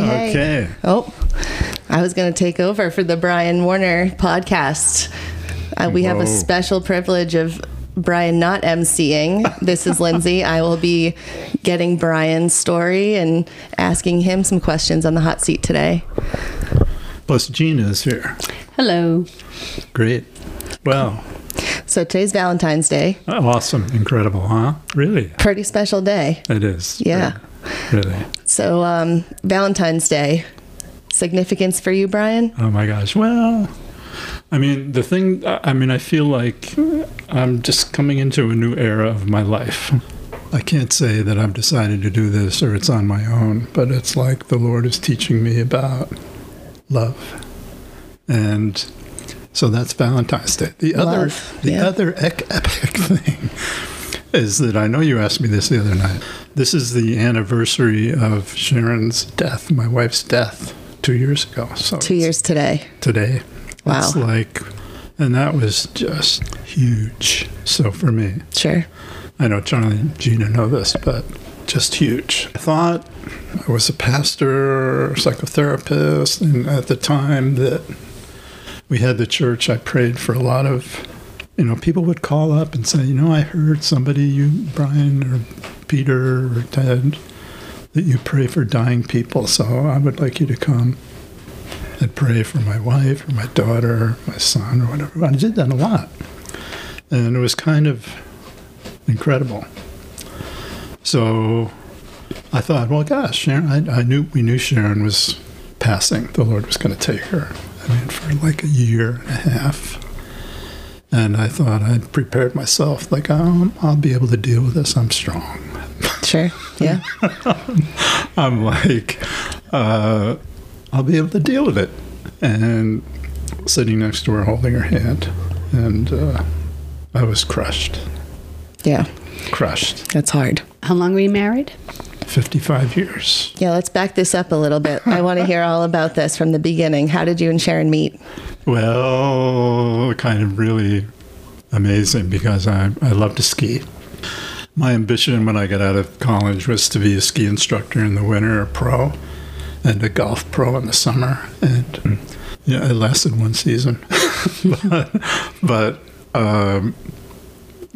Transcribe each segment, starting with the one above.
Hey, hey. Okay. Oh, I was going to take over for the Brian Warner podcast. Uh, we have a special privilege of Brian not emceeing. This is Lindsay. I will be getting Brian's story and asking him some questions on the hot seat today. Plus, Gina is here. Hello. Great. Wow. So today's Valentine's Day. Oh, awesome. Incredible, huh? Really? Pretty special day. It is. Yeah. Really. So, um, Valentine's Day. Significance for you, Brian? Oh my gosh. Well, I mean, the thing, I I mean, I feel like I'm just coming into a new era of my life. I can't say that I've decided to do this or it's on my own, but it's like the Lord is teaching me about love. And so that's Valentine's Day. The other, the yeah. other ec- epic thing is that I know you asked me this the other night. This is the anniversary of Sharon's death, my wife's death, two years ago. So Two years today. today. Wow. It's like, and that was just huge. So for me, Sure. I know Charlie and Gina know this, but just huge. I thought I was a pastor, psychotherapist, and at the time that we had the church, I prayed for a lot of, you know, people would call up and say, you know, I heard somebody, you, Brian or Peter or Ted, that you pray for dying people, so I would like you to come and pray for my wife or my daughter, or my son, or whatever. I did that a lot. And it was kind of incredible. So I thought, well, gosh, Sharon, I, I knew we knew Sharon was passing. The Lord was going to take her. I mean, for like a year and a half. And I thought I'd prepared myself, like, um, I'll be able to deal with this. I'm strong. Sure. Yeah. I'm like, uh, I'll be able to deal with it. And sitting next to her, holding her hand, and uh, I was crushed, Yeah. crushed. That's hard. How long were you married? 55 years. Yeah, let's back this up a little bit. I want to hear all about this from the beginning. How did you and Sharon meet? Well, kind of really amazing because I, I love to ski. My ambition when I got out of college was to be a ski instructor in the winter, a pro, and a golf pro in the summer. And yeah, it lasted one season. but but um,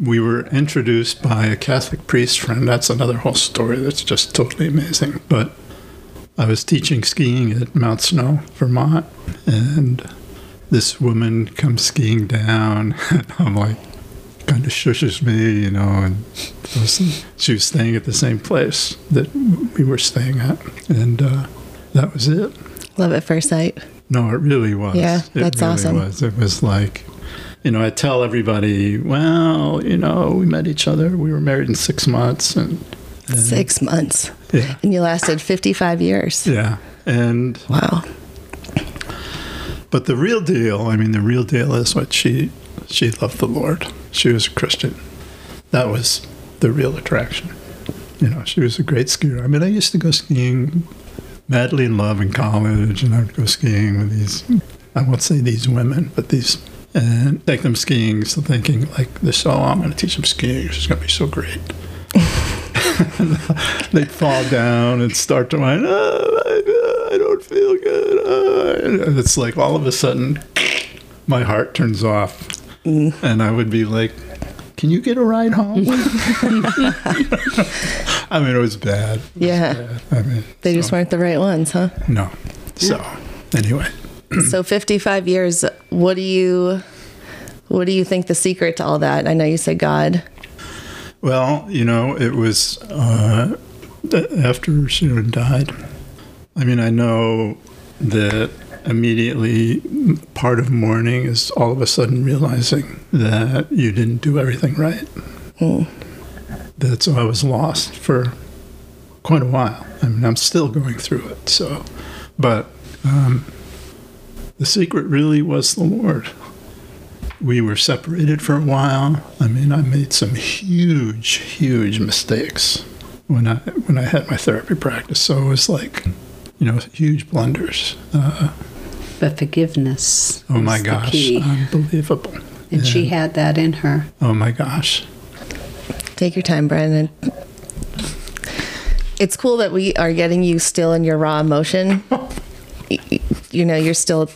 we were introduced by a Catholic priest friend. That's another whole story that's just totally amazing. But I was teaching skiing at Mount Snow, Vermont, and this woman comes skiing down, and I'm like, kind of shushes me, you know, and was- she was staying at the same place that we were staying at, and uh, that was it. Love at first sight. No, it really was. Yeah, it that's really awesome. Was. It was like, you know, I tell everybody, well, you know, we met each other. We were married in six months, and, and Six months. yeah, And you lasted 55 years. yeah, and Wow. But the real deal, I mean, the real deal is what she she loved the Lord. She was a Christian. That was the real attraction. You know, she was a great skier. I mean, I used to go skiing, madly in love in college, and I would go skiing with these. I won't say these women, but these, and take them skiing, so thinking like this. Oh, I'm going to teach them skiing. It's going to be so great. They'd fall down and start to whine. Oh, I, I don't feel good. Oh. And it's like all of a sudden, my heart turns off, mm. and I would be like, "Can you get a ride home?" I mean, it was bad. It was Yeah. bad. I mean, They just weren't the right ones, huh? no. So anyway, so 55 years, what do you what do you think the secret to all that? I know you said God. Well, you know, it was uh, after Sharon died. I mean, I know that immediately part of mourning is all of a sudden realizing that you didn't do everything right. That so I was lost for quite a while. I mean, I'm still going through it. So, but um, the secret really was the Lord we were separated for a while. I mean, I made some huge, huge mistakes when I when I had my therapy practice. So it was like, you know, huge blunders. Uh, But forgiveness. oh my the gosh, key. unbelievable! And she had that in her. Oh my gosh, Take your time, Brandon. it's cool that we are getting you still in your raw emotion. Y- y- you know, you're still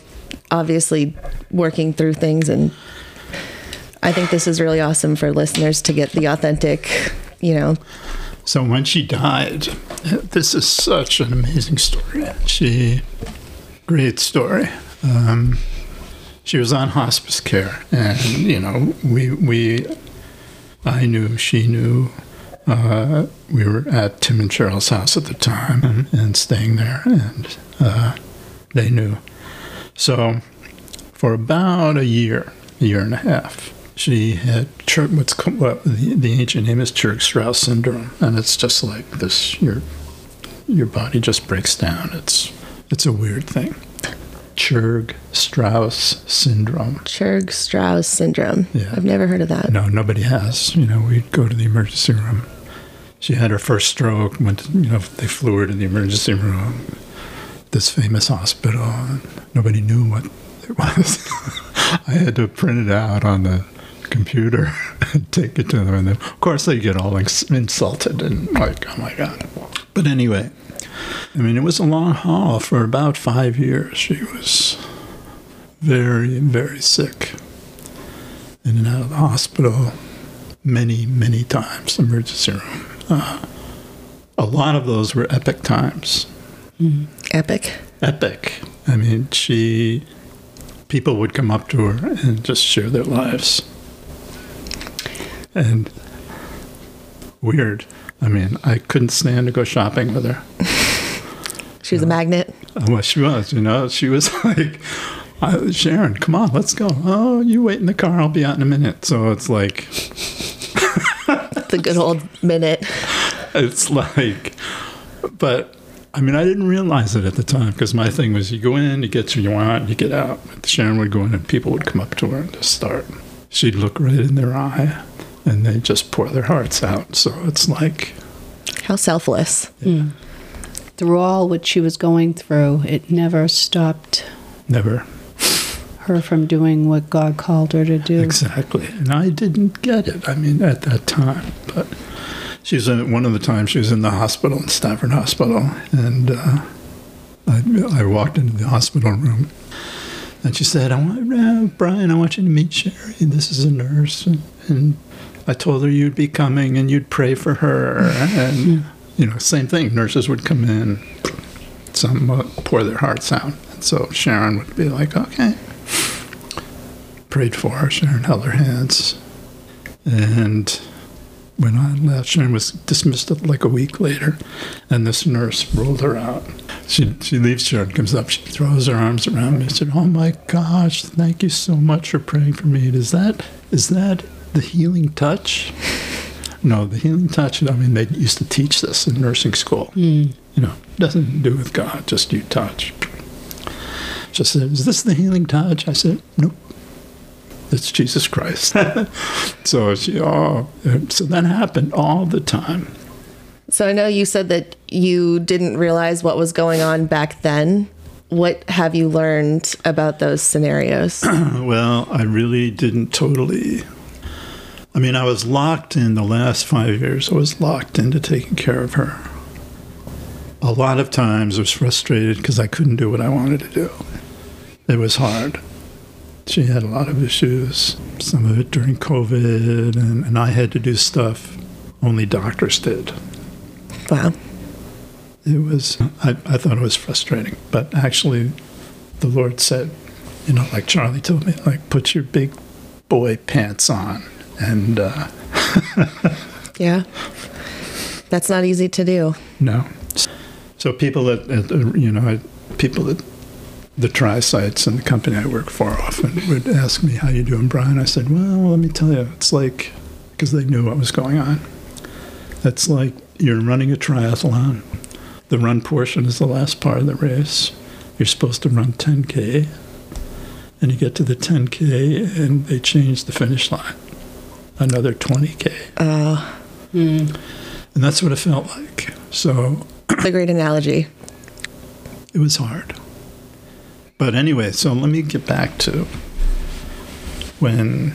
obviously working through things, and I think this is really awesome for listeners to get the authentic, you know, So when she died, this is such an amazing story. She, great story. Um, she was on hospice care, and you know, we we, I knew, she knew. Uh, we were at Tim and Cheryl's house at the time and staying there, and uh, they knew. So, for about a year, a year and a half, she had what's called, what, the, the ancient name is Churg-Strauss syndrome, and it's just like this. Your your body just breaks down. It's it's a weird thing. Churg-Strauss syndrome. Churg Strauss syndrome. Yeah. I've never heard of that. No, nobody has. You know, we'd go to the emergency room. She had her first stroke. Went, to, you know, they flew her to the emergency room. This famous hospital. And nobody knew what it was. I had to print it out on the computer and take it to them. And then, of course, they get all ins- insulted and like, oh my god. But anyway, I mean, it was a long haul for about five years. She was very, very sick in and out of the hospital many, many times, emergency room. Uh, a lot of those were epic times. Epic. Epic. I mean, she, people would come up to her and just share their lives. And weird. I mean, I couldn't stand to go shopping with her. She was a magnet. Uh, well, she was, you know, she was like, I, Sharon, come on, let's go. Oh, you wait in the car. I'll be out in a minute. So it's like, The good old minute. it's like, but I mean, I didn't realize it at the time because my thing was you go in, you get what you want, you get out. But Sharon would go in and people would come up to her and just start. She'd look right in their eye and they'd just pour their hearts out. So it's like, How selfless. Through all what she was going through, it never stopped never her from doing what God called her to do. exactly. And I didn't get it. I mean, at that time, but she was in one of the times she was in the hospital in Stafford Hospital, and uh, I, I walked into the hospital room, and she said, "I want uh, Brian. I want you to meet Sherry. This is a nurse." And, and I told her you'd be coming and you'd pray for her, and you know, same thing. Nurses would come in, some uh, pour their hearts out, and so Sharon would be like, "Okay." Prayed for her. Sharon held her hands, and when I left, Sharon was dismissed like a week later, and this nurse rolled her out. She she leaves Sharon, comes up, she throws her arms around me, and said, "Oh my gosh, thank you so much for praying for me. Is that is that the healing touch?" No, the healing touch. I mean, they used to teach this in nursing school. Hmm. You know, doesn't do with God, just you touch. She said, "Is this the healing touch?" I said, "Nope." It's Jesus Christ. so she, oh, so that happened all the time. So I know you said that you didn't realize what was going on back then. What have you learned about those scenarios? Well, I really didn't totally. I mean, I was locked in the last five years. I was locked into taking care of her. A lot of times I was frustrated because I couldn't do what I wanted to do. It was hard. She had a lot of issues, some of it during COVID, and, and I had to do stuff only doctors did. wow. It was, I, I thought it was frustrating, but actually, the Lord said, you know, like Charlie told me, like, put your big boy pants on. And, uh, Yeah. That's not easy to do. no. So people at, at uh, you know, people at the tri sites and the company I work for often would ask me, how you doing, Brian? I said, well, let me tell you, it's like, because they knew what was going on. It's like you're running a triathlon. The run portion is the last part of the race. You're supposed to run 10K, and you get to the 10K, and they change the finish line. Another 20K. Oh, hmm. And that's what it felt like. So it's a great analogy. it was hard. But anyway, so let me get back to when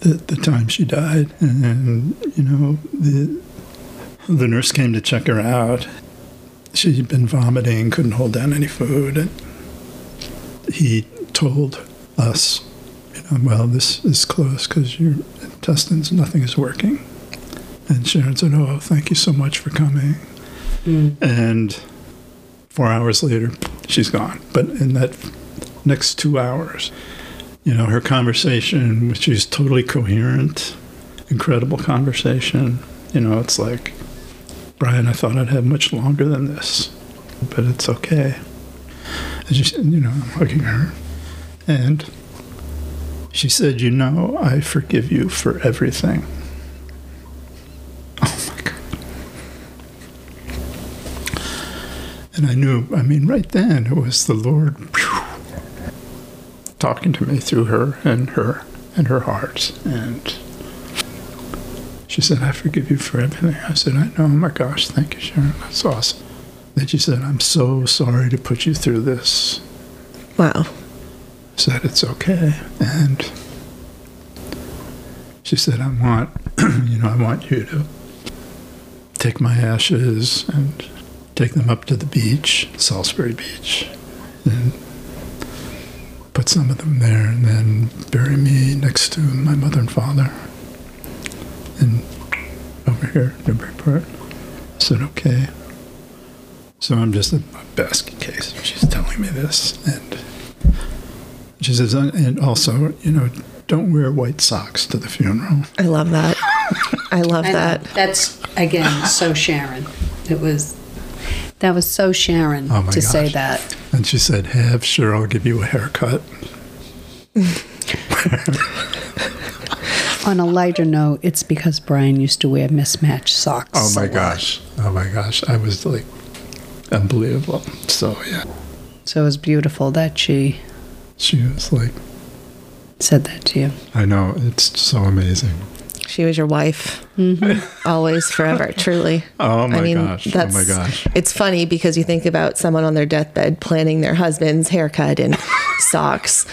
the, the time she died, and you know, the the nurse came to check her out. She'd been vomiting, couldn't hold down any food. And he told us, you know, well, this is close because your intestines, nothing is working. And Sharon said, oh, thank you so much for coming. Hmm. And four hours later, she's gone. But in that next two hours, you know, her conversation, which is totally coherent, incredible conversation. You know, it's like, Brian, I thought I'd have much longer than this, but it's okay. You know, I'm hugging her. And she said, You know, I forgive you for everything. Oh my God. And I knew, I mean, right then it was the Lord phew, talking to me through her and her and her heart. And she said, I forgive you for everything. I said, I know. Oh my gosh, thank you, Sharon. That's awesome. Then she said, I'm so sorry to put you through this. Wow. I said, It's okay. And she said, I want, you know, I want you to take my ashes and take them up to the beach, Salisbury Beach, and put some of them there, and then bury me next to my mother and father. And over here, Newburyport. I said, okay. So I'm just a, a basket case. She's telling me this, and she says, "Uh, and also, you know, don't wear white socks to the funeral. I love that. I love I know. that. That's again so Sharon. It was that was so Sharon Oh to say that. And she said, have sure, I'll give you a haircut. On a lighter note, it's because Brian used to wear mismatched socks. Oh my gosh. Oh my gosh. I was like, unbelievable. So, yeah, So it was beautiful that she she was like, said that to you. I know, it's so amazing. She was your wife. Mm-hmm. Always, forever, truly. Oh my I mean, gosh. Oh my gosh. It's funny because you think about someone on their deathbed planning their husband's haircut and socks,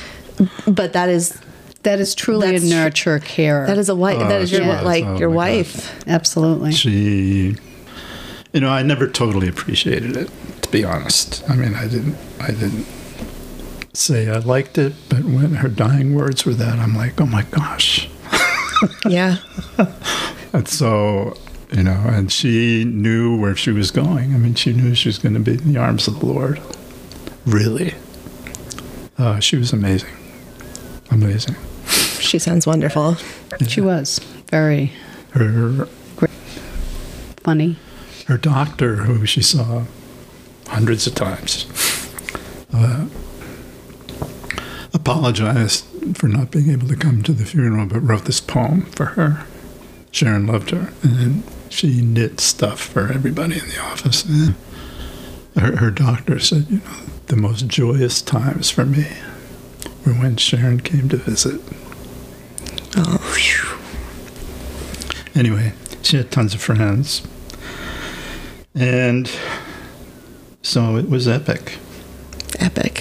but that is That is truly a nurture care. that is a wife. Oh, that is your she was. like Oh your my wife. absolutely. She, you know, I never totally appreciated it, to be honest. I mean, I didn't, I didn't say I liked it, but when her dying words were that, I'm like, oh my gosh. Yeah, And so, you know, and she knew where she was going. I mean, she knew she was going to be in the arms of the Lord. Really. Uh, she was amazing. Amazing. she sounds wonderful. She was very Her funny. her doctor, who she saw hundreds of times, uh, apologized for not being able to come to the funeral, but wrote this poem for her. Sharon loved her, and she knit stuff for everybody in the office. And her, her doctor said, you know, the most joyous times for me were when Sharon came to visit. Oh, Anyway, she had tons of friends. And so it was epic. epic.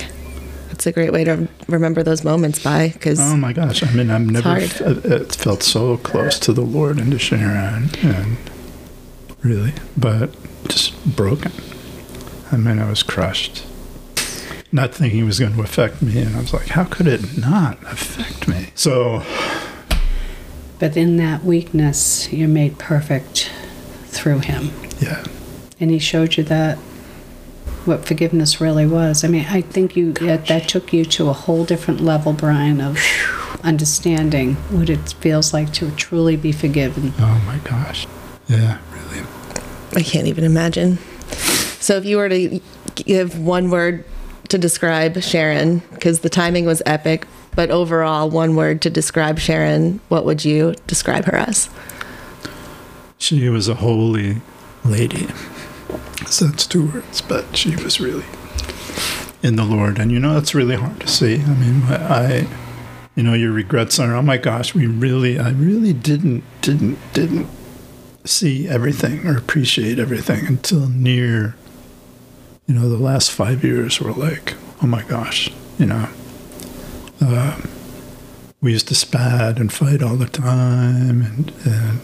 It's a great way to remember those moments by because Oh my gosh. I mean, I've never f- uh, it felt so close to the Lord and to Sharon. And really, but just broken. I mean, I was crushed. Not thinking it was going to affect me. And I was like, how could it not affect me? So, But in that weakness, you're made perfect through him. yeah. And he showed you that what forgiveness really was. I mean, I think you that, that took you to a whole different level, Brian, of understanding what it feels like to truly be forgiven. Oh my gosh. Yeah, really. I can't even imagine. So if you were to give one word to describe Sharon, because the timing was epic, but overall one word to describe Sharon, what would you describe her as? She was a holy lady. That's two words, but she was really in the Lord. And you know, that's really hard to see. I mean, I, you know, your regrets are, oh my gosh, we really, I really didn't, didn't, didn't see everything or appreciate everything until near, you know, the last five years were like, oh my gosh, you know. Uh, we used to spat and fight all the time, and, and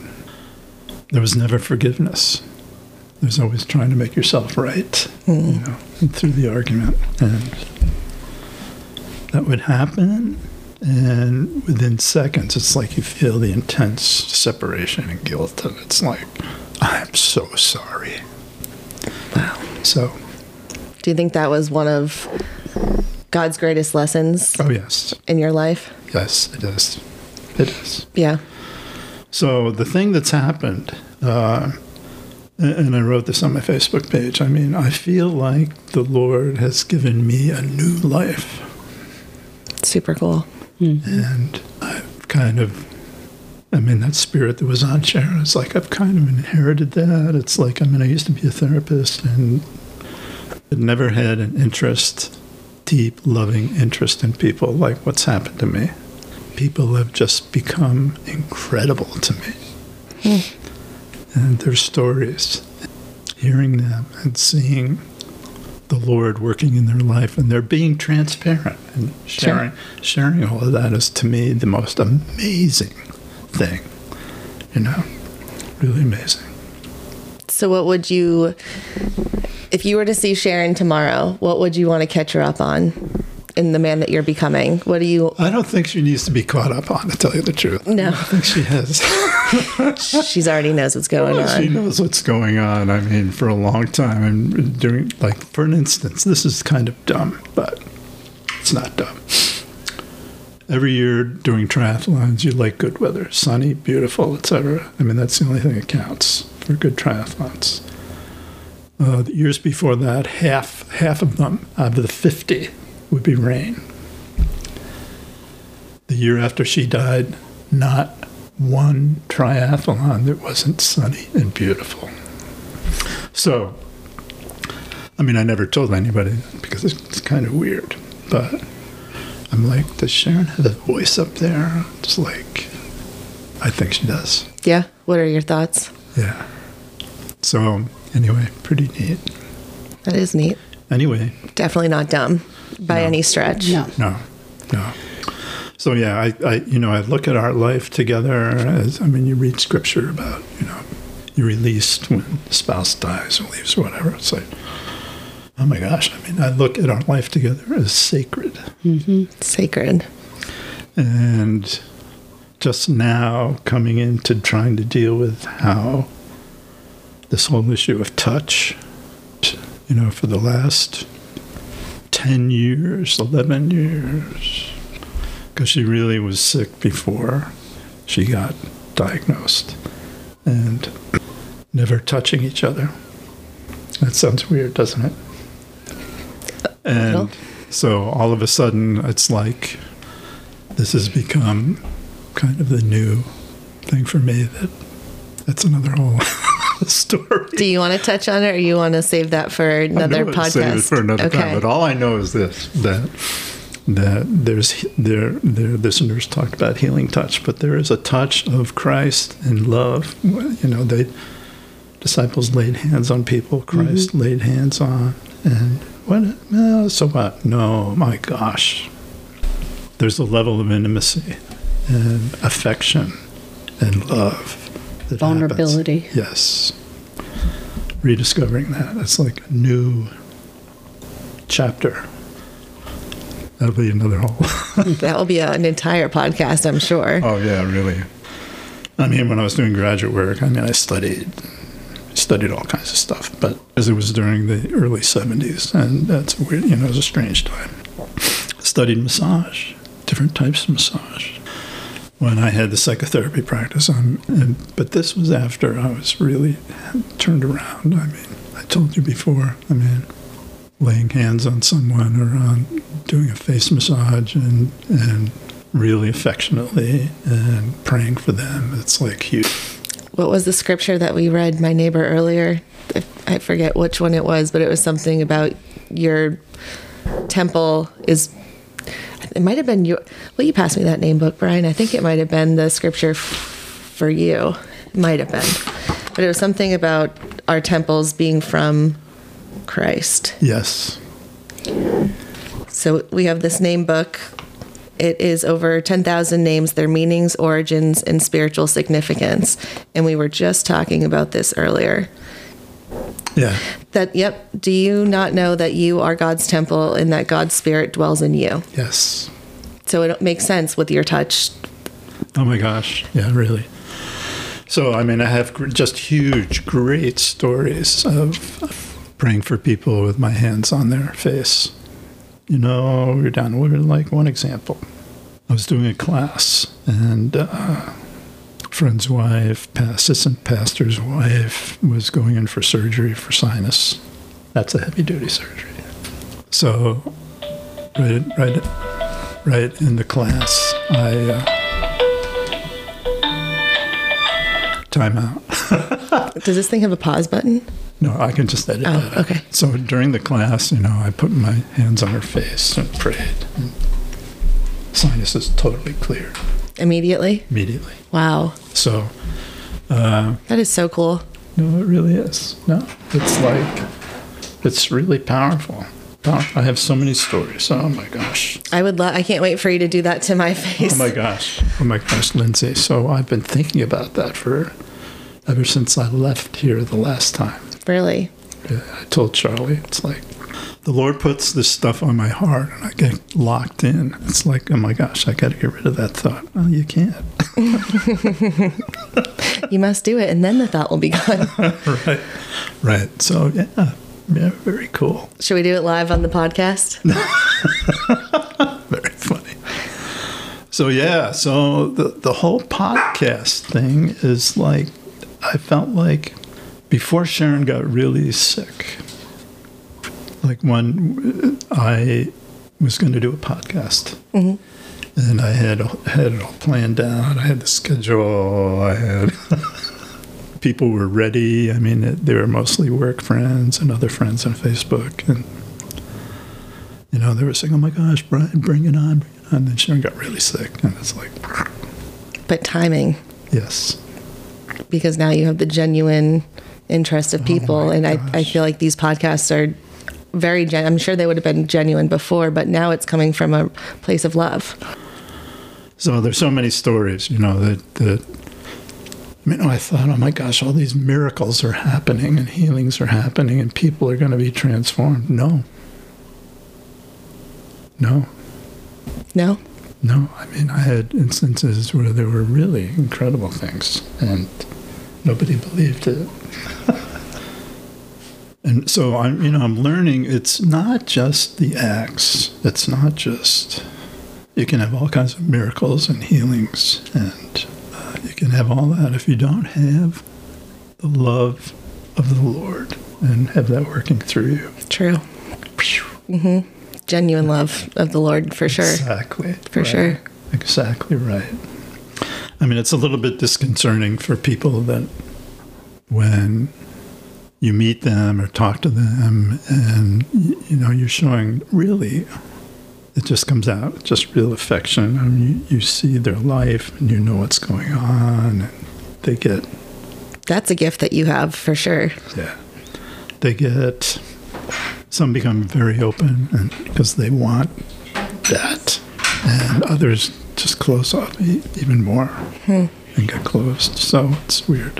there was never forgiveness. There's always trying to make yourself right, you know, through the argument. And that would happen. And within seconds, it's like you feel the intense separation and guilt. And it's like, I'm so sorry. Wow. So, Do you think that was one of God's greatest lessons oh, yes. in your life? Yes, it is. It is. Yeah. So the thing that's happened, uh, and I wrote this on my Facebook page. I mean, I feel like the Lord has given me a new life, Super cool. Hmm. and I've kind of, I mean, that spirit that was on Sharon. It's like I've kind of inherited that. It's like I mean, I used to be a therapist, and I'd never had an interest, deep, loving interest in people like what's happened to me. People have just become incredible to me hmm. And their stories, hearing them and seeing the Lord working in their life, and they're being transparent and sharing sharing all of that is to me the most amazing thing. You know, really amazing. So, what would you, if you were to see Sharon tomorrow, what would you want to catch her up on in the man that you're becoming? What do you, I don't think she needs to be caught up on, to tell you the truth. No. I think she has. she's already knows what's going She on. She knows what's going on. I mean, for a long time, and during like for an instance, this is kind of dumb, but it's not dumb. Every year during triathlons, you like good weather, sunny, beautiful, etc. I mean, that's the only thing that counts for good triathlons. Uh, the years before that, half half of them out of the fifty would be rain. The year after she died, not one triathlon that wasn't sunny and beautiful. So, I mean, I never told anybody because it's kind of weird, but I'm like, does Sharon have a voice up there? It's like, I think she does. Yeah. What are your thoughts? Yeah. So, anyway, pretty neat. That is neat. Anyway, Definitely not dumb by No. any stretch. No. No, no. So yeah, I, I, you know, I look at our life together as, I mean, you read scripture about, you know, you're released when the spouse dies or leaves or whatever. It's like, oh my gosh. I mean, I look at our life together as sacred. Mm-hmm. Sacred. And just now coming into trying to deal with how this whole issue of touch, you know, for the last 10 years, 11 years, because she really was sick before she got diagnosed and never touching each other. That sounds weird, doesn't it? And so all of a sudden, it's like this has become kind of the new thing for me that that's another whole story. Do you want to touch on it or you want to save that for another I know I'd podcast? Save it for another time. But all I know is this: that that there's there their listeners talked about healing touch, but there is a touch of Christ and love. You know, the disciples laid hands on people. Christ laid hands on, and what? Uh, so what? No, my gosh. There's a level of intimacy and affection and love. That happens. Vulnerability. Yes. Rediscovering that. It's like a new chapter. That'll be another whole. that will be a- an entire podcast, I'm sure. oh yeah, really. I mean, when I was doing graduate work, I mean, I studied studied all kinds of stuff, but as it was during the early '70s, and that's weird, you know, it was a strange time. Studied massage, different types of massage. When I had the psychotherapy practice, um, and, but this was after I was really turned around. I mean, I told you before. I mean, laying hands on someone or on doing a face massage and and really affectionately and praying for them. It's like huge. What was the scripture that we read, my neighbor, earlier? I- forget which one it was, but it was something about your temple is. It might have been your. Will you pass me that name book, Brian? I think it might have been the scripture f- for you. It might have been. But it was something about our temples being from Christ. Yes. So we have this name book. It is over 10,000 names, their meanings, origins, and spiritual significance. And we were just talking about this earlier. Yeah. That, yep. Do you not know that you are God's temple and that God's spirit dwells in you? Yes. So it makes sense with your touch. Oh my gosh. Yeah, really. So, I mean, I have just huge, great stories of praying for people with my hands on their face. You know, we're down, we're like one example. I was doing a class, and uh, friend's wife, assistant pastor's wife, was going in for surgery for sinus. That's a heavy duty surgery. So, right, right, right in the class, I. Uh, time out. Does this thing have a pause button? No, I can just edit Oh, that. okay. So during the class, you know, I put my hands on her face and prayed. And sinus is totally cleared Immediately? immediately. Wow. So, uh, That is so cool. no, it really is. No, it's like, it's really powerful. I have so many stories. Oh my gosh. I would love, I can't wait for you to do that to my face. Oh my gosh. Oh my gosh, Lindsay. So I've been thinking about that for ever since I left here the last time. Really? Yeah, I told Charlie, it's like the Lord puts this stuff on my heart and I get locked in. It's like, oh my gosh, I got to get rid of that thought. Well, you can't. You must do it, and then the thought will be gone. right. Right. So, yeah, yeah, very cool. Should we do it live on the podcast? Very funny. So, yeah, so the, the whole podcast thing is like, I felt like before Sharon got really sick, like when I was going to do a podcast. Mm-hmm. And I had had it all planned out. I had the schedule. I had people were ready. I mean, it, they were mostly work friends and other friends on Facebook, and you know they were saying, "Oh my gosh, Brian, bring it on!" Bring it on. And then Sharon got really sick, and it's like, But timing, yes, because now you have the genuine interest of oh people. Oh and I, I feel like these podcasts are very, gen- I'm sure they would have been genuine before, but now it's coming from a place of love. So there's so many stories, you know, that, that I mean, oh, I thought, oh my gosh, all these miracles are happening and healings are happening and people are going to be transformed. No. No. No? No. I mean, I had instances where there were really incredible things and nobody believed it. and so I'm, you know, I'm learning it's not just the acts. It's not just you can have all kinds of miracles and healings and uh, you can have all that if you don't have the love of the Lord and have that working through you. True. hmm Genuine love of the Lord, for sure. Exactly. For right. sure. Exactly right. I mean, it's a little bit disconcerting for people that when you meet them or talk to them and, you know, you're showing really, it just comes out, just real affection. I mean, you, you see their life and you know what's going on and they get That's a gift that you have, for sure. yeah. They get some become very open and because they want that, and others just close off even more hmm. and get closed. So it's weird.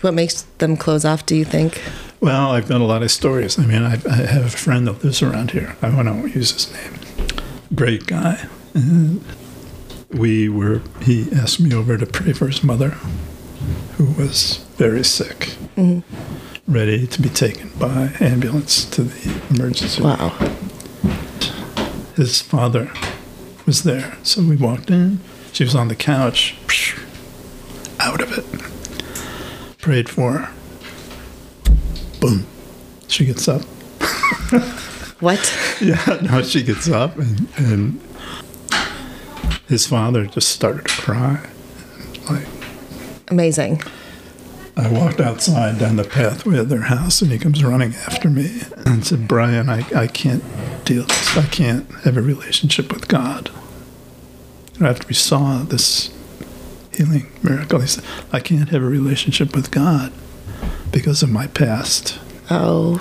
What makes them close off, do you think? Well, I've got a lot of stories. I mean, I, I have a friend that lives around here. I want to use his name. Great guy. And we were. He asked me over to pray for his mother, who was very sick, mm-hmm. Ready to be taken by ambulance to the emergency. Wow. His father was there, so we walked in. She was on the couch, out of it. Prayed for her. Boom. She gets up. What? Yeah, no, she gets up and, and his father just started to cry. Like Amazing. I walked outside down the pathway of their house and he comes running after me and said, Brian, I, I can't deal this. I can't have a relationship with God. And after we saw this healing miracle, he said, I can't have a relationship with God because of my past. Oh,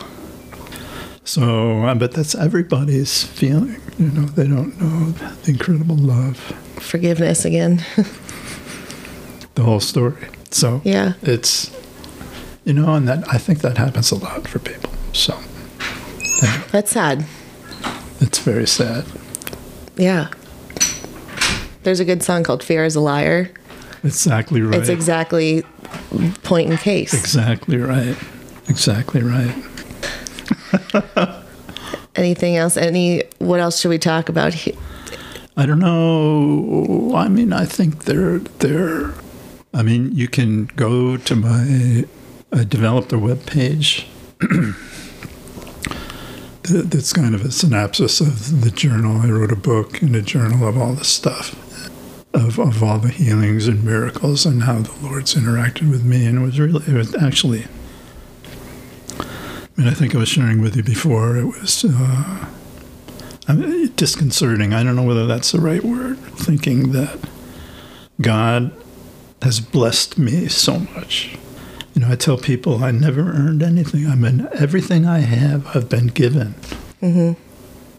So, uh, but that's everybody's feeling. You know, they don't know the incredible love, forgiveness again. the whole story. So, yeah. it's You know, and that I think that happens a lot for people. So That's sad. it's very sad. Yeah. There's a good song called Fear is a Liar. Exactly right. It's exactly point in case. exactly right. Exactly right. Anything else? Any what else should we talk about? he- I don't know. I mean, I think they're they're. I mean, you can go to my. I developed a web page. That's kind of a synopsis of the journal. I wrote a book and a journal of all the stuff, of, of all the healings and miracles and how the Lord's interacted with me. And it was really, it was actually, I mean, I think I was sharing with you before, it was uh, I mean, disconcerting. I don't know whether that's the right word, thinking that God has blessed me so much. You know, I tell people I never earned anything. I mean, everything I have, I've been given. Mm-hmm.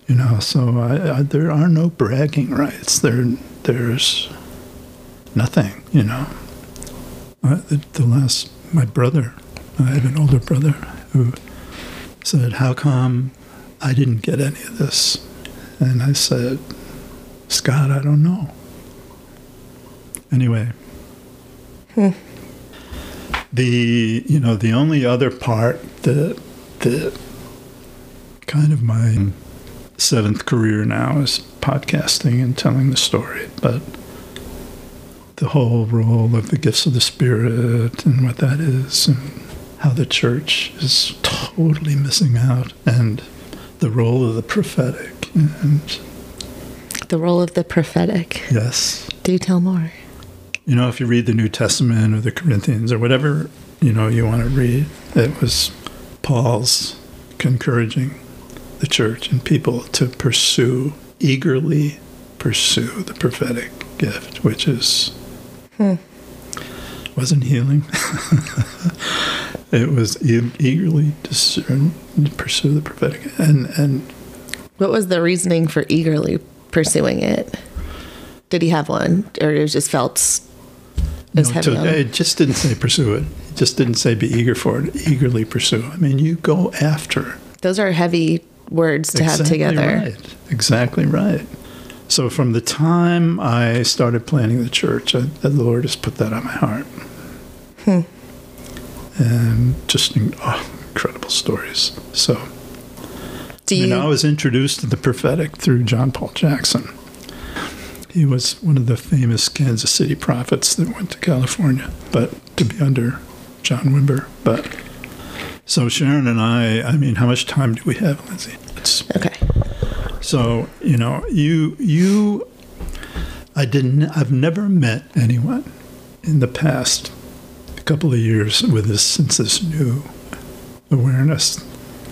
You know, so I, I, there are no bragging rights. There, there's nothing. You know, I, the, the last my brother, I have an older brother who said, "How come I didn't get any of this?" And I said, "Scott, I don't know." Anyway, Hmm. the you know the only other part that that kind of my seventh career now is podcasting and telling the story, but the whole role of the gifts of the spirit and what that is and how the church is totally missing out and the role of the prophetic and The role of the prophetic. yes Do tell more. You know if you read the new testament or the corinthians or whatever you know you want to read it was paul's encouraging the church and people to pursue eagerly pursue the prophetic gift which is Hmm. wasn't healing it was e- eagerly discern pursue the prophetic and and What was the reasoning for eagerly pursuing it? Did he have one, or it was just felt as No, heavy to- on? it just didn't say pursue it. It just didn't say be eager for it. Eagerly pursue. I mean, you go after. Those are heavy words to have Exactly together. Right. Exactly right. So from the time I started planning the church, I, the Lord has put that on my heart. Hmm. And just oh, incredible stories. So Do I you? mean, I was introduced to the prophetic through John Paul Jackson. He was one of the famous Kansas City prophets that went to California, but to be under John Wimber. But so Sharon and I, I mean, how much time do we have, Lindsay? It's, okay. so you know, you you, I didn't. I've never met anyone in the past couple of years with this since this new awareness.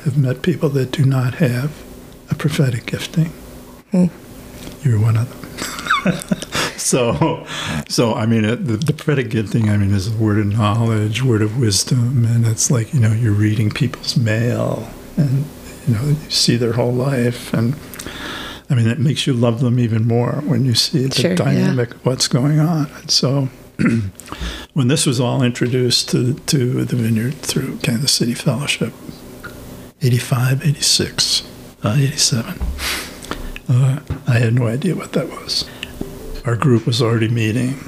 Have met people that do not have a prophetic gifting. Hmm. You're one of them. so, so I mean, it, the, the prophetic thing, I mean, is a word of knowledge, word of wisdom, and it's like you know, you're reading people's mail, and you know, you see their whole life, and I mean, it makes you love them even more when you see the Sure, yeah. dynamic of what's going on. And so, when this was all introduced to to the vineyard through Kansas City Fellowship, 85, 86, uh, 87. Uh, I had no idea what that was. Our group was already meeting.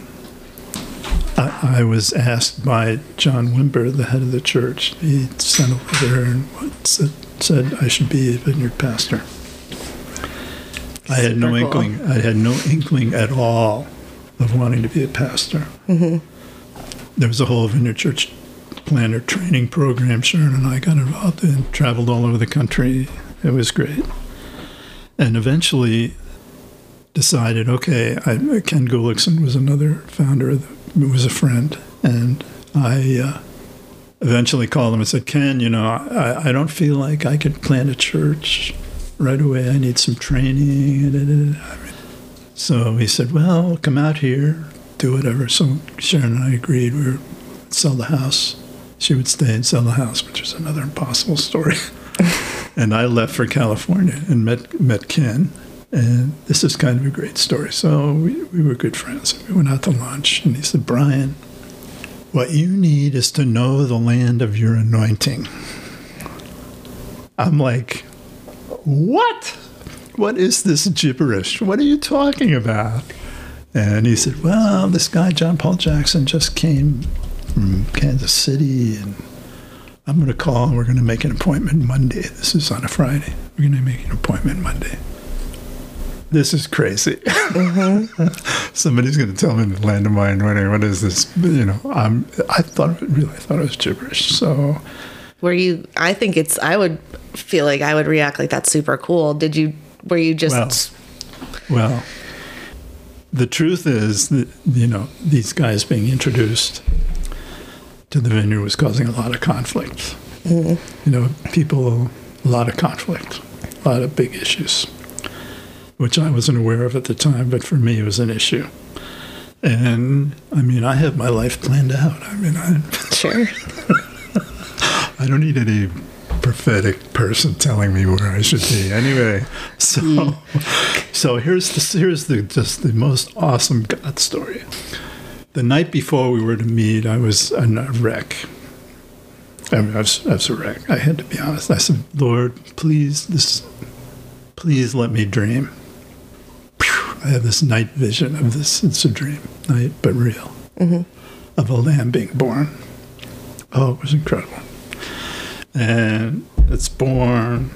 I, I was asked by John Wimber, the head of the church. He sent a letter and said, said I should be a vineyard pastor. I had no cool. inkling. I had no inkling at all of wanting to be a pastor. Mm-hmm. There was a whole vineyard church planner training program. Sharon and I got involved and traveled all over the country. It was great. And eventually decided, okay, I, Ken Gulliksen was another founder, of was a friend. And I uh, eventually called him and said, Ken, you know, I, I don't feel like I could plant a church right away. I need some training. So he said, well, come out here, do whatever. So Sharon and I agreed we would sell the house. She would stay and sell the house, which is another impossible story. and I left for California and met met Ken. And this is kind of a great story. So we, we were good friends. We went out to lunch, and he said, Brian, What you need is to know the land of your anointing. I'm like, what? What is this gibberish? What are you talking about? And he said, well, this guy, John Paul Jackson, just came from Kansas City, and I'm going to call and we're going to make an appointment Monday. This is on a Friday. We're going to make an appointment Monday. This is crazy. Mm-hmm. Somebody's going to tell me the land of my anointing. What is this? You know, I'm, I thought, really, I thought it was gibberish. So, Were you? I think it's. I would feel like I would react like that's super cool. Did you? Were you just? Well, well, the truth is that, you know, these guys being introduced to the vineyard was causing a lot of conflict. Mm-hmm. You know, people, a lot of conflict, a lot of big issues, which I wasn't aware of at the time, but for me it was an issue. And I mean, I have my life planned out. I mean, I, Sure. I don't need any prophetic person telling me where I should be. Anyway, so hmm. so here's the here's the just the most awesome God story. The night before we were to meet, I was a wreck. I, mean, I, was, I was a wreck. I had to be honest. I said, Lord, please, this, please let me dream. I have this night vision of this. It's a dream, night but real, mm-hmm. of a lamb being born. Oh, it was incredible and it's born.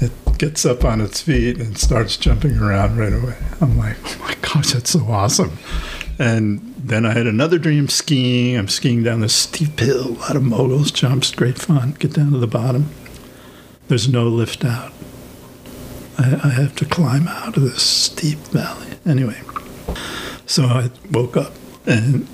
It gets up on its feet and starts jumping around right away. I'm like, oh my gosh, that's so awesome. And then I had another dream skiing. I'm skiing down this steep hill, a lot of moguls, jumps, great fun. Get down to the bottom. There's no lift out. I, I have to climb out of this steep valley. Anyway, so I woke up and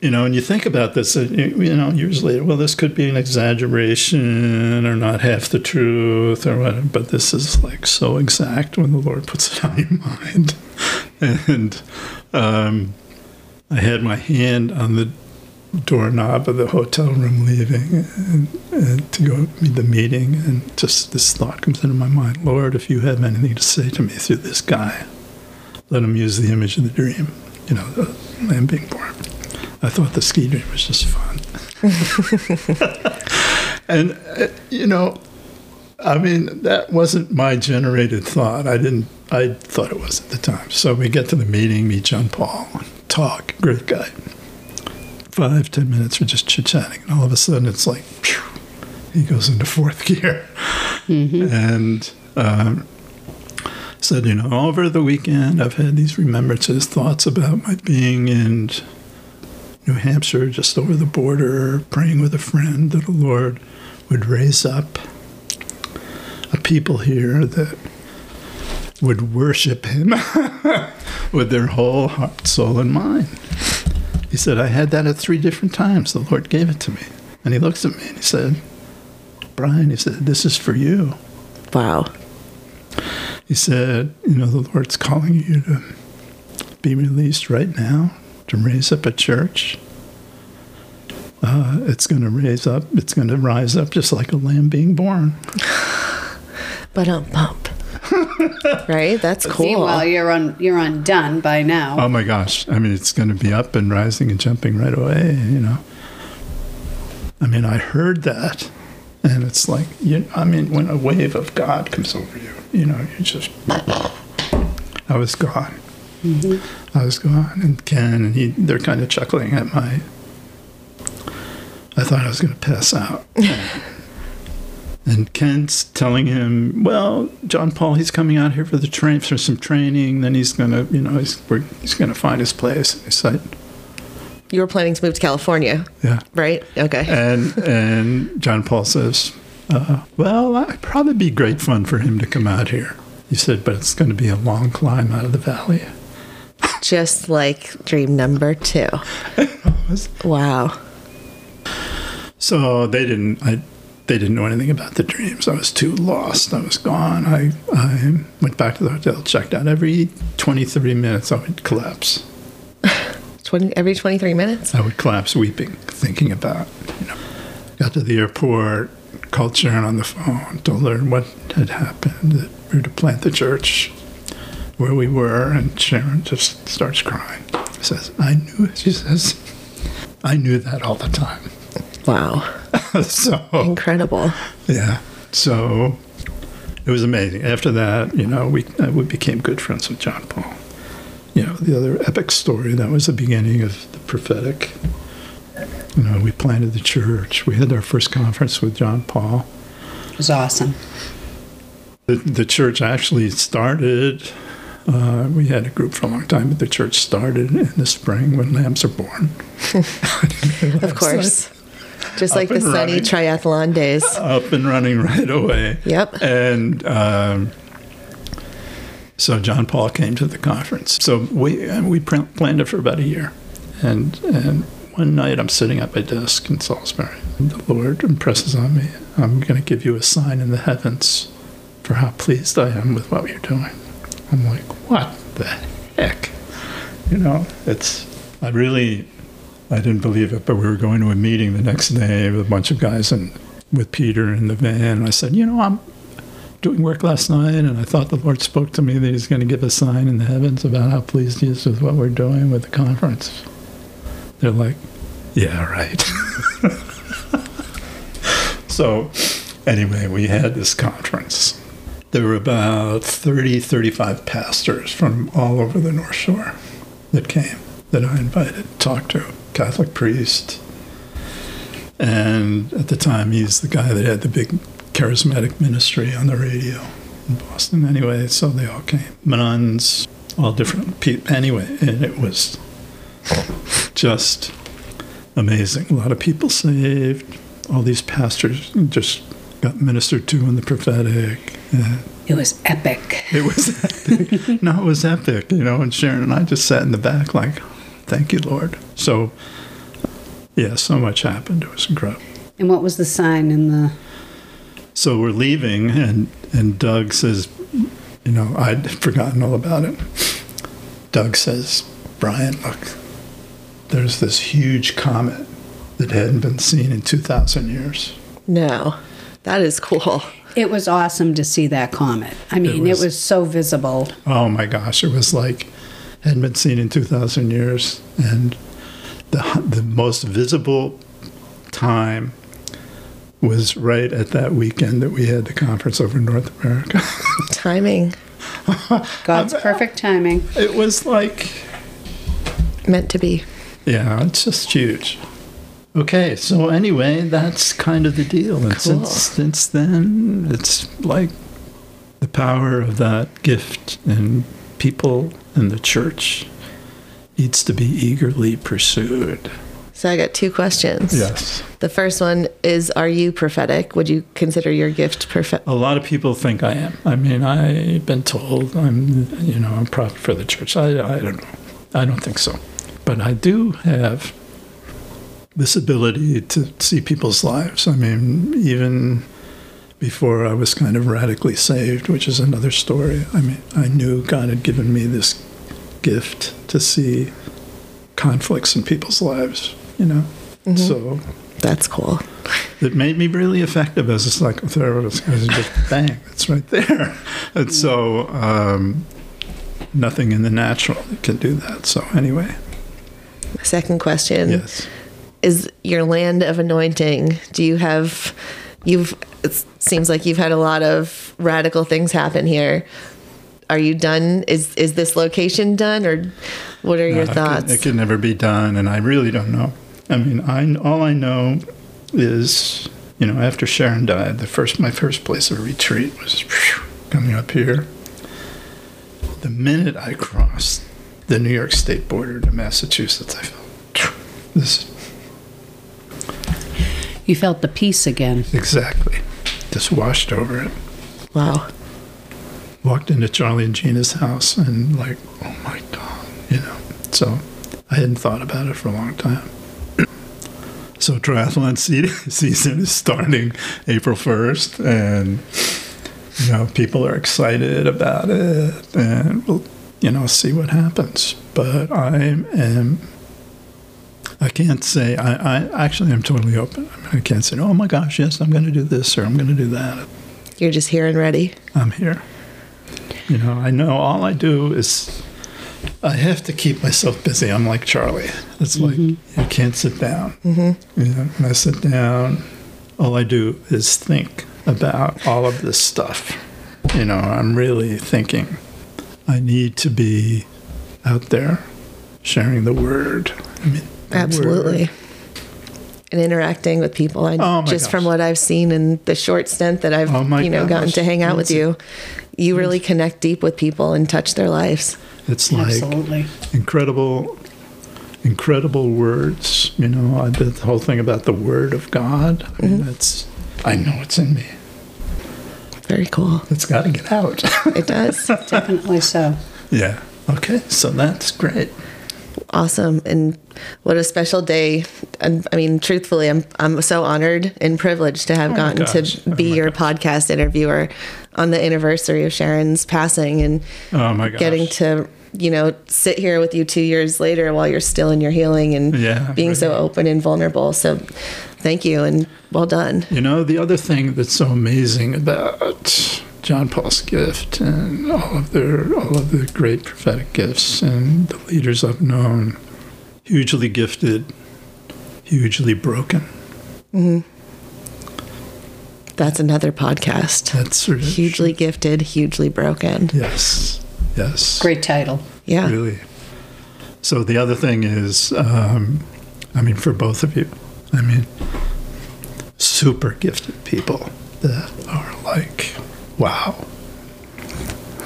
you know, and you think about this, uh, you know, years later, well, this could be an exaggeration or not half the truth or whatever, but this is like so exact when the Lord puts it on your mind. And um, I had my hand on the doorknob of the hotel room leaving and, and to go meet the meeting, and just this thought comes into my mind Lord, if you have anything to say to me through this guy, let him use the image of the dream, you know, the lamb being born. I thought the ski dream was just fun. and, uh, you know, I mean, that wasn't my generated thought. I didn't, I thought it was at the time. So we get to the meeting, meet John Paul, talk, great guy. Five, ten minutes, we're just chit chatting. And all of a sudden, it's like, phew, he goes into fourth gear. And, um, said, you know, over the weekend, I've had these remembrances, thoughts about my being in New Hampshire, just over the border, praying with a friend that the Lord would raise up a people here that would worship Him with their whole heart, soul, and mind. He said, I had that at three different times. The Lord gave it to me. And he looks at me and he said, Brian, he said, this is for you. Wow. He said, You know, the Lord's calling you to be released right now, to raise up a church. Uh, it's going to raise up, it's going to rise up just like a lamb being born. But um. right? That's cool. Meanwhile, you're on you're undone by now. Oh my gosh. I mean, it's going to be up and rising and jumping right away, you know. I mean, I heard that. And it's like, you, I mean, when a wave of God comes over you, you know, you just, I was gone. Mm-hmm. I was gone. And Ken and he, they're kind of chuckling at my, I thought I was going to pass out. and Ken's telling him, well, John Paul, he's coming out here for the train, for some training. Then he's going to, you know, he's, we're, he's to find his place. I said, You were planning to move to California, yeah. right? Okay. and and John Paul says, uh, "Well, it'd probably be great fun for him to come out here." He said, "But it's going to be a long climb out of the valley." Just like dream number two. Wow. So they didn't. I they didn't know anything about the dreams. I was too lost. I was gone. I I went back to the hotel, checked out. Every 20, 30 minutes, I would collapse. 20, every 23 minutes? I would collapse weeping, thinking about, you know, got to the airport, called Sharon on the phone, told her what had happened, that we were to plant the church where we were, and Sharon just starts crying. Says, I knew it. She says, I knew that all the time. Wow. so Incredible. yeah, so it was amazing. After that, you know, we uh, we became good friends with John Paul. You know, the other epic story that was the beginning of the prophetic. You know, we planted the church. We had our first conference with John Paul. It was awesome. The, the church actually started. Uh, we had a group for a long time, but the church started in the spring when lambs are born. Of course. Just like the sunny running. triathlon days. Up and running right away. Yep. And um, so John Paul came to the conference. So we we pr- planned it for about a year. And and one night I'm sitting at my desk in Salisbury. And the Lord impresses on me, I'm going to give you a sign in the heavens for how pleased I am with what you're doing. I'm like, what the heck? You know, it's, I really, I didn't believe it, but we were going to a meeting the next day with a bunch of guys and with Peter in the van. And I said, you know, I'm doing work last night and I thought the Lord spoke to me that he's going to give a sign in the heavens about how pleased he is with what we're doing with the conference. They're like, yeah, right. so, anyway, we had this conference. There were about 30, 35 pastors from all over the North Shore that came that I invited to talk to. Catholic priest. And at the time, he's the guy that had the big charismatic ministry on the radio in Boston. Anyway, so they all came. Nuns, all different people. Anyway, and it was just amazing. A lot of people saved. All these pastors just got ministered to in the prophetic. And It was epic. it was epic. no, it was epic, you know. And Sharon and I just sat in the back, like, "Thank you, Lord." So, yeah, so much happened. It was incredible. And what was the sign in the? So we're leaving, and and Doug says, you know, I'd forgotten all about it. Doug says, Brian, look, there's this huge comet that hadn't been seen in 2,000 years. No. That is cool. It was awesome to see that comet. I mean, it was- was, so visible. Oh my gosh, it was like hadn't been seen in 2,000 years, and the the most visible time was right at that weekend that we had the conference over in North America. Timing. God's perfect timing. it was like Meant to be. Yeah, it's just huge. Okay, so anyway, that's kind of the deal. And Cool. since since then, it's like the power of that gift in people in the church needs to be eagerly pursued. So I got two questions. Yes. The first one is Are you prophetic? Would you consider your gift prophetic? A lot of people think I am. I mean, I've been told I'm, you know, I'm prophet for the church. I, I don't know. I don't think so. But I do have this ability to see people's lives. I mean, even before I was kind of radically saved, which is another story. I mean, I knew God had given me this gift to see conflicts in people's lives, you know? So That's cool. it made me really effective as a psychotherapist because just bang, it's right there. And so um, nothing in the natural can do that. So anyway, Second question yes. is your land of anointing. Do you have, you've, it seems like you've had a lot of radical things happen here. Are you done? Is is this location done, or what are your No, it thoughts? Can, it can never be done, and I really don't know. I mean, I all I know is you know after Sharon died, the first my first place of retreat was coming up here. The minute I crossed the New York State border to Massachusetts, I felt this You felt the peace again. exactly just washed over it. wow. Walked into Charlie and Gina's house and like, oh my god, you know. So I hadn't thought about it for a long time. So triathlon season is starting April 1st, and you know people are excited about it, and we'll you know see what happens. But I am. I can't say. I, I actually am totally open. I, can't say, "Oh my gosh, yes, I'm going to do this or I'm going to do that." You're just here and ready. I'm here. You know, I know all I do is I have to keep myself busy. I'm like Charlie. It's like you can't sit down. Mm-hmm. You know, when I sit down, all I do is think about all of this stuff. You know, I'm really thinking. I need to be out there sharing the word. I mean, Absolutely. word. And interacting with people. I, Oh my just from what I've seen in the short stint that I've Oh you know gotten to hang out with Lindsay. you, you really connect deep with people and touch their lives. It's like Absolutely. incredible, incredible words. You know, I, the whole thing about the word of God. I mean, mm-hmm. it's. I know it's in me. Very cool. It's got to get out. It does. Definitely so. yeah. Okay. So that's great. Awesome and what a special day. And i mean truthfully i'm i'm so honored and privileged to have Oh gotten to Oh be your gosh. podcast interviewer on the anniversary of sharon's passing and Oh my gosh. getting to you know sit here with you two years later while you're still in your healing and Yeah, being so open and vulnerable. So thank you and well done. You know, the other thing that's so amazing about John Paul's gift and all of their all of the great prophetic gifts and the leaders I've known, hugely gifted, hugely broken. that's another podcast That's sort of hugely gifted hugely broken Yes. Yes. Great title. yeah Really. So the other thing is, um, I mean, for both of you, I mean, super gifted people that are like, wow.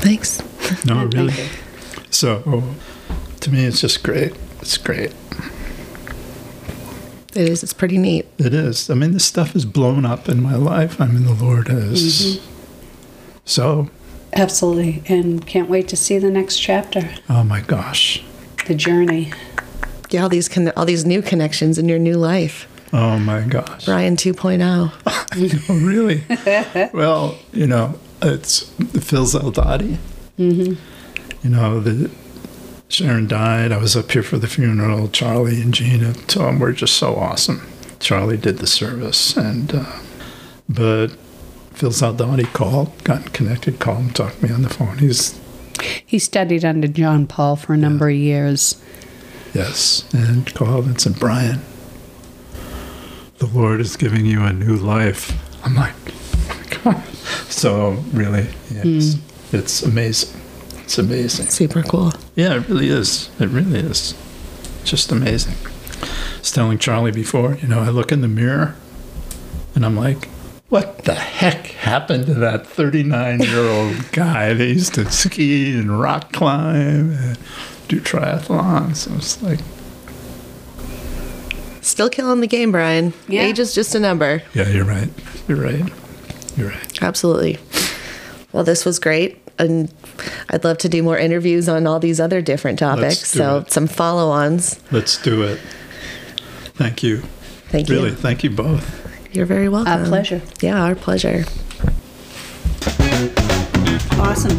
thanks No, really. So to me, it's just great. It's great. it is it's pretty neat It is. I mean, this stuff is blown up in my life. I mean, the Lord has. Mm-hmm. So, Absolutely. And can't wait to see the next chapter, oh my gosh. the journey. yeah all these con- all these new connections in your new life Oh my gosh. brian oh. 2.0 Oh, really? well, you know, it's Phil Zaldati. Mm-hmm. You know, the Sharon died. I was up here for the funeral. Charlie and Gina Tom were just so awesome. Charlie did the service, and uh, but Phil Zaldati called, got connected, called and talked to me on the phone. He's He studied under John Paul for a number of years. yes, and called and said, Brian, the Lord is giving you a new life. I'm like, oh my God. So really, yes, hmm. it's amazing. It's amazing. super cool Yeah, it really is. It really is. Just amazing. I was telling Charlie before, you know, I look in the mirror and I'm like, what the heck happened to that 39 year old guy that used to ski and rock climb and do triathlons? I was like, Still killing the game, Brian. Yeah. Age is just a number. yeah, you're right. You're right. You're right. Absolutely. Well, this was great. And I'd love to do more interviews on all these other different topics. do So, it. some follow ons. Let's do it. Thank you. Thank you. Really, thank you both. You're very welcome. Our pleasure. Yeah, our pleasure. Awesome.